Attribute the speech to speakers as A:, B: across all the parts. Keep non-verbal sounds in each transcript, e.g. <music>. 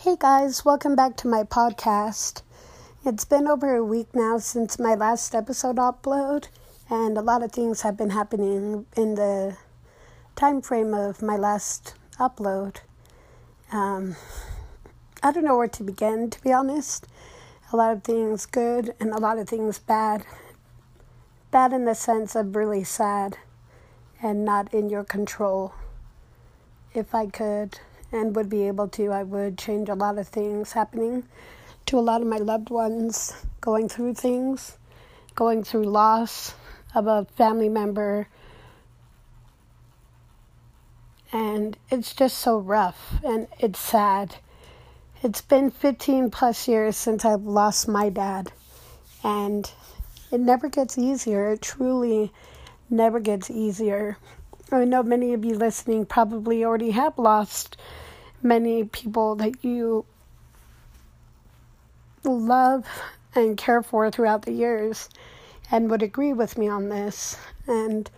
A: Hey guys, welcome back to my podcast. It's been over a week now since my last episode upload, and a lot of things have been happening in the time frame of my last upload. Um, I don't know where to begin, to be honest. A lot of things good and a lot of things bad. Bad in the sense of really sad and not in your control. If I could and would be able to, I would change a lot of things happening to a lot of my loved ones, going through things, going through loss of a family member. And it's just so rough and it's sad. It's been 15 plus years since I've lost my dad, and it never gets easier. It truly never gets easier. I know many of you listening probably already have lost many people that you love and care for throughout the years and would agree with me on this. And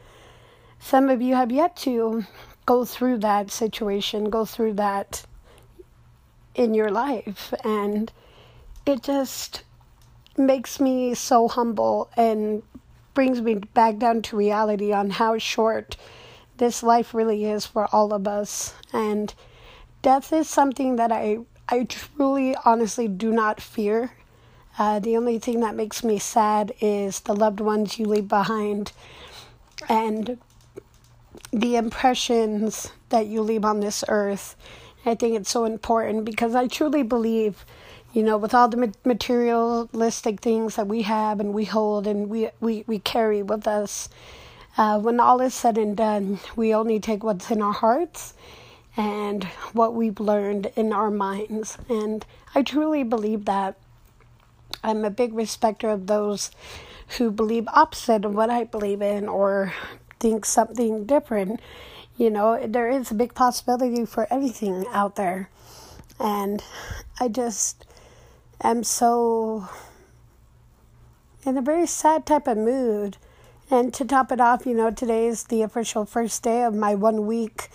A: some of you have yet to go through that situation, go through that in your life. And it just makes me so humble and brings me back down to reality on how short this life really is for all of us. And death is something that I I truly, honestly do not fear. Uh, the only thing that makes me sad is the loved ones you leave behind and the impressions that you leave on this earth. I think it's so important because I truly believe, you know, with all the materialistic things that we have and we hold and we, we, we carry with us, uh, when all is said and done, we only take what's in our hearts and what we've learned in our minds. And I truly believe that. I'm a big respecter of those who believe opposite of what I believe in or think something different. You know, there is a big possibility for anything out there. And I just am so in a very sad type of mood. And to top it off, you know, today is the official first day of my one week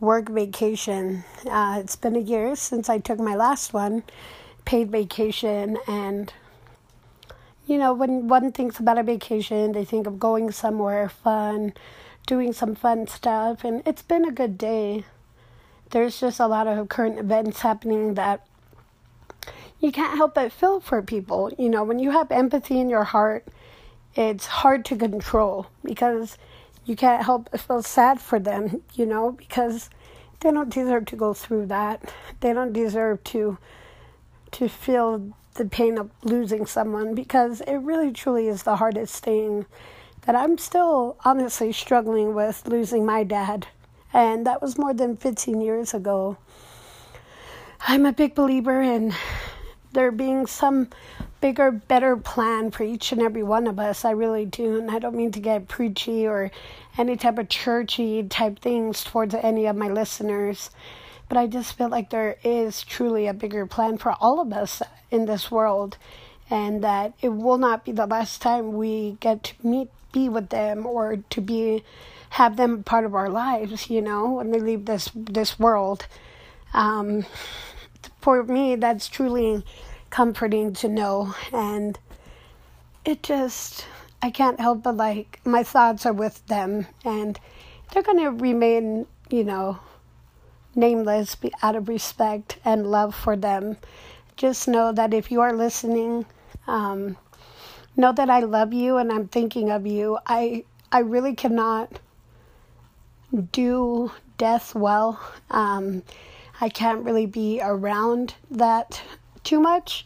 A: work vacation. Uh, it's been a year since I took my last one, paid vacation, and you know, when one thinks about a vacation, they think of going somewhere fun, doing some fun stuff, and it's been a good day. There's just a lot of current events happening that you can't help but feel for people. You know, when you have empathy in your heart, it's hard to control because you can't help but feel sad for them, you know, because they don't deserve to go through that. They don't deserve to to feel the pain of losing someone because it really truly is the hardest thing that I'm still honestly struggling with losing my dad. And that was more than 15 years ago. I'm a big believer in there being some bigger, better plan for each and every one of us. I really do. And I don't mean to get preachy or any type of churchy type things towards any of my listeners. But I just feel like there is truly a bigger plan for all of us in this world. And that it will not be the last time we get to meet, be with them, or to be have them part of our lives. You know, when they leave this this world. Um, for me, that's truly comforting to know. And it just, I can't help but like, my thoughts are with them. And they're going to remain, you know, nameless out of respect and love for them. Just know that if you are listening, um, know that I love you and I'm thinking of you. I I really cannot do death well. Um, I can't really be around that too much,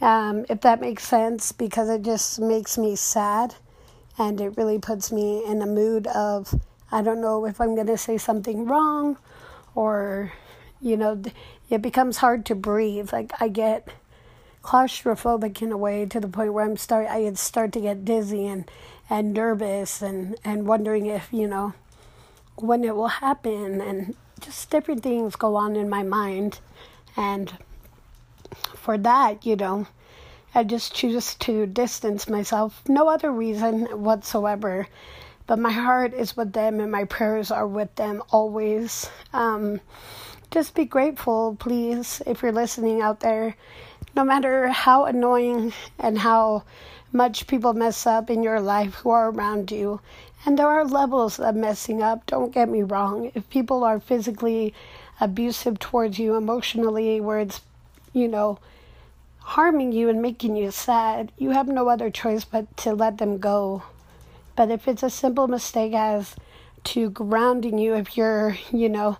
A: um, if that makes sense, because it just makes me sad and it really puts me in a mood of I don't know if I'm going to say something wrong or, you know, it becomes hard to breathe. Like I get claustrophobic in a way to the point where I'm start I start to get dizzy and and nervous and and wondering if you know when it will happen and just different things go on in my mind. And for that, you know, I just choose to distance myself. No other reason whatsoever. But my heart is with them and my prayers are with them always. Um, just be grateful, please, if you're listening out there. No matter how annoying and how much people mess up in your life who are around you, and there are levels of messing up, don't get me wrong. If people are physically abusive towards you emotionally, where it's, you know, harming you and making you sad, you have no other choice but to let them go. But if it's a simple mistake as to grounding you, if you're, you know,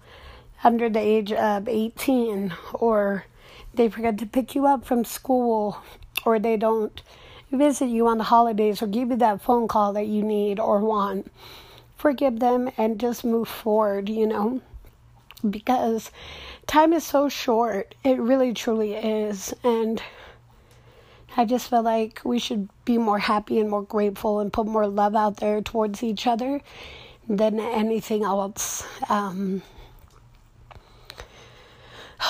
A: under the age of 18, or they forget to pick you up from school, or they don't visit you on the holidays or give you that phone call that you need or want, forgive them and just move forward, you know? Because time is so short. It really, truly is. And I just feel like we should be more happy and more grateful and put more love out there towards each other than anything else. Um,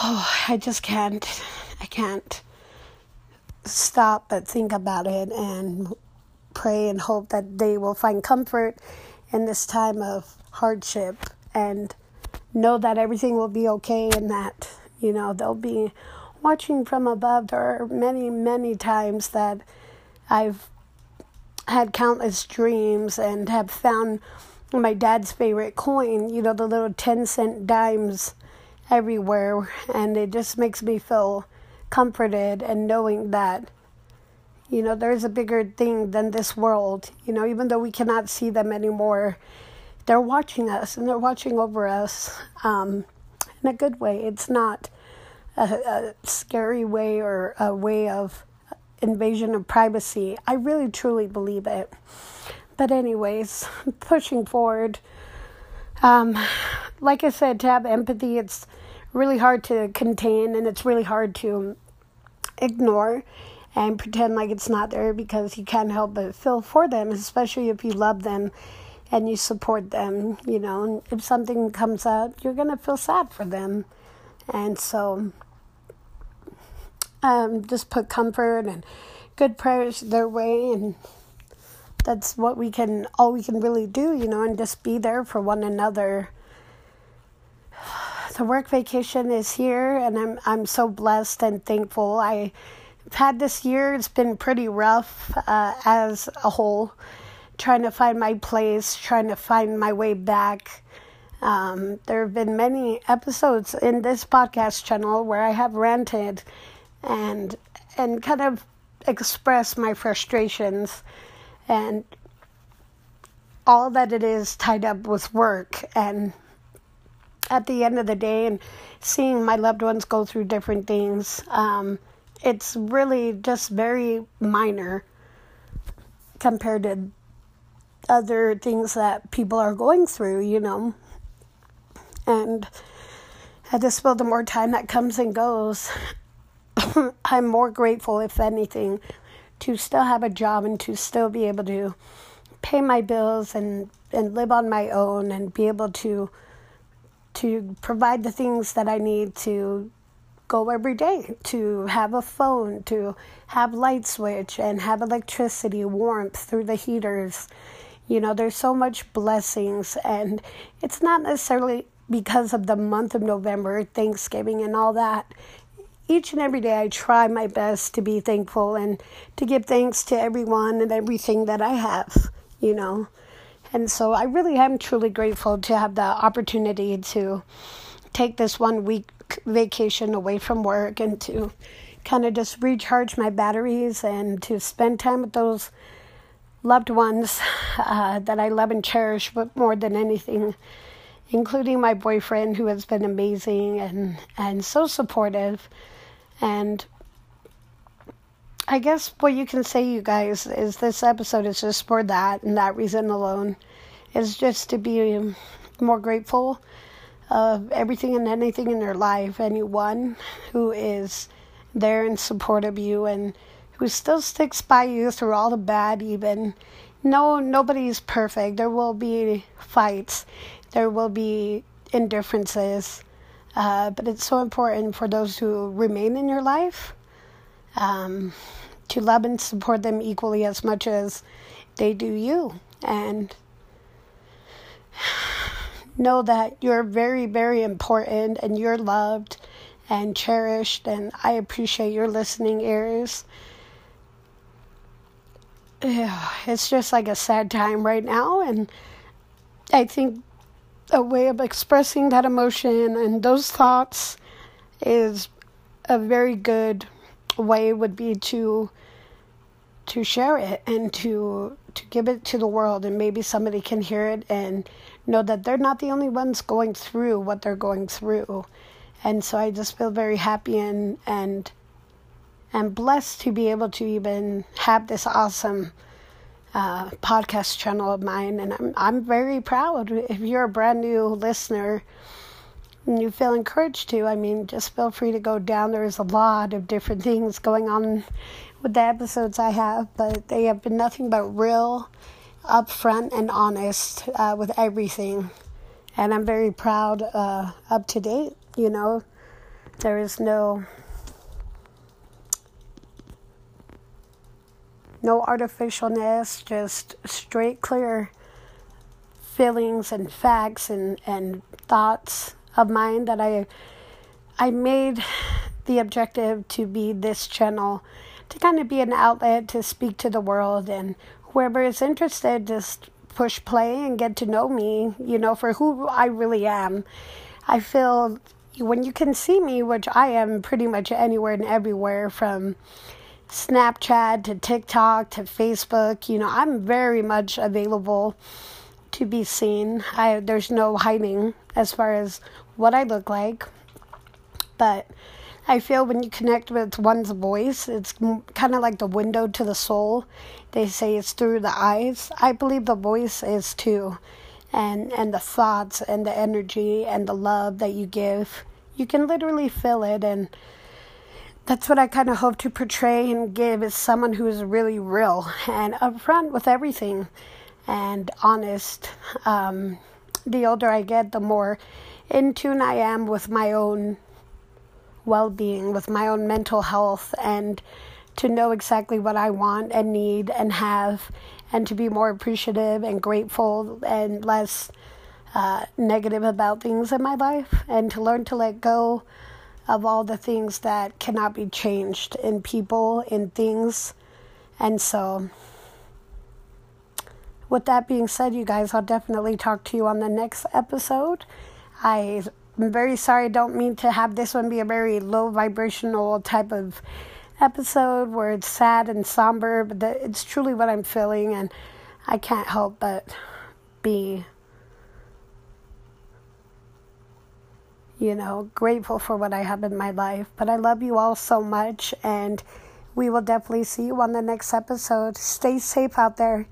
A: oh, I just can't. I can't stop but think about it and pray and hope that they will find comfort in this time of hardship and know that everything will be okay and that, you know, they'll be watching from above. There are many, many times that I've had countless dreams and have found my dad's favorite coin, you know, the little 10 cent dimes everywhere. And it just makes me feel comforted and knowing that you know there's a bigger thing than this world you know even though we cannot see them anymore. They're watching us and they're watching over us um, in a good way. It's not a, a scary way or a way of invasion of privacy. I really truly believe it. But anyways pushing forward um, like i said to have empathy it's really hard to contain and it's really hard to ignore and pretend like it's not there because you can't help but feel for them, especially if you love them and you support them. You know, if something comes up, you're going to feel sad for them. And so, um, just put comfort and good prayers their way and that's what we can all we can really do you know and just be there for one another the work vacation is here, and I'm I'm so blessed and thankful. I've had this year; it's been pretty rough uh, as a whole, trying to find my place, trying to find my way back. Um, there have been many episodes in this podcast channel where I have ranted and and kind of expressed my frustrations and all that it is tied up with work and at the end of the day and seeing my loved ones go through different things, um, it's really just very minor compared to other things that people are going through, you know. And I just feel the more time that comes and goes, <laughs> I'm more grateful, if anything, to still have a job and to still be able to pay my bills and, and live on my own and be able to to provide the things that I need to go every day, to have a phone, to have light switch and have electricity, warmth through the heaters. You know, there's so much blessings and it's not necessarily because of the month of November, Thanksgiving and all that. Each and every day I try my best to be thankful and to give thanks to everyone and everything that I have, you know. And so I really am truly grateful to have the opportunity to take this one week vacation away from work and to kind of just recharge my batteries and to spend time with those loved ones uh, that I love and cherish, but more than anything, including my boyfriend who has been amazing and, and so supportive. And I guess what you can say, you guys, is this episode is just for that and that reason alone. Is just to be more grateful of everything and anything in your life. Anyone who is there in support of you and who still sticks by you through all the bad, even. No, nobody's perfect. There will be fights, there will be indifferences. Uh, but it's so important for those who remain in your life um, to love and support them equally as much as they do you. And know that you're very, very important and you're loved and cherished, and I appreciate your listening ears. It's just like a sad time right now, and I think a way of expressing that emotion and those thoughts is a very good way would be to to share it and to to give it to the world and maybe somebody can hear it and know that they're not the only ones going through what they're going through. And so I just feel very happy and and and blessed to be able to even have this awesome uh, podcast channel of mine, and I'm I'm very proud. If you're a brand new listener and you feel encouraged to, I mean, just feel free to go down. There's a lot of different things going on with the episodes I have, but they have been nothing but real, upfront, and honest uh, with everything. And I'm very proud, uh, up to date. You know, there is no no artificialness, just straight, clear feelings and facts and, and thoughts of mine that I I made the objective to be this channel to kind of be an outlet to speak to the world and whoever is interested just push play and get to know me, you know, for who I really am. I feel when you can see me, which I am pretty much anywhere and everywhere from Snapchat to TikTok to Facebook, you know, I'm very much available to be seen. I there's no hiding as far as what I look like. But I feel when you connect with one's voice, it's kind of like the window to the soul. They say it's through the eyes. I believe the voice is too. And and the thoughts and the energy and the love that you give. You can literally feel it and that's what I kind of hope to portray and give is someone who is really real and upfront with everything and honest. Um, the older I get, the more in tune I am with my own well being, with my own mental health, and to know exactly what I want and need and have, and to be more appreciative and grateful and less uh, negative about things in my life, and to learn to let go of all the things that cannot be changed in people, in things. And so, with that being said, you guys, I'll definitely talk to you on the next episode. I I'm very sorry. I don't mean to have this one be a very low vibrational type of episode where it's sad and somber, but it's truly what I'm feeling, and I can't help but be, you know, grateful for what I have in my life. But I love you all so much, and we will definitely see you on the next episode. Stay safe out there.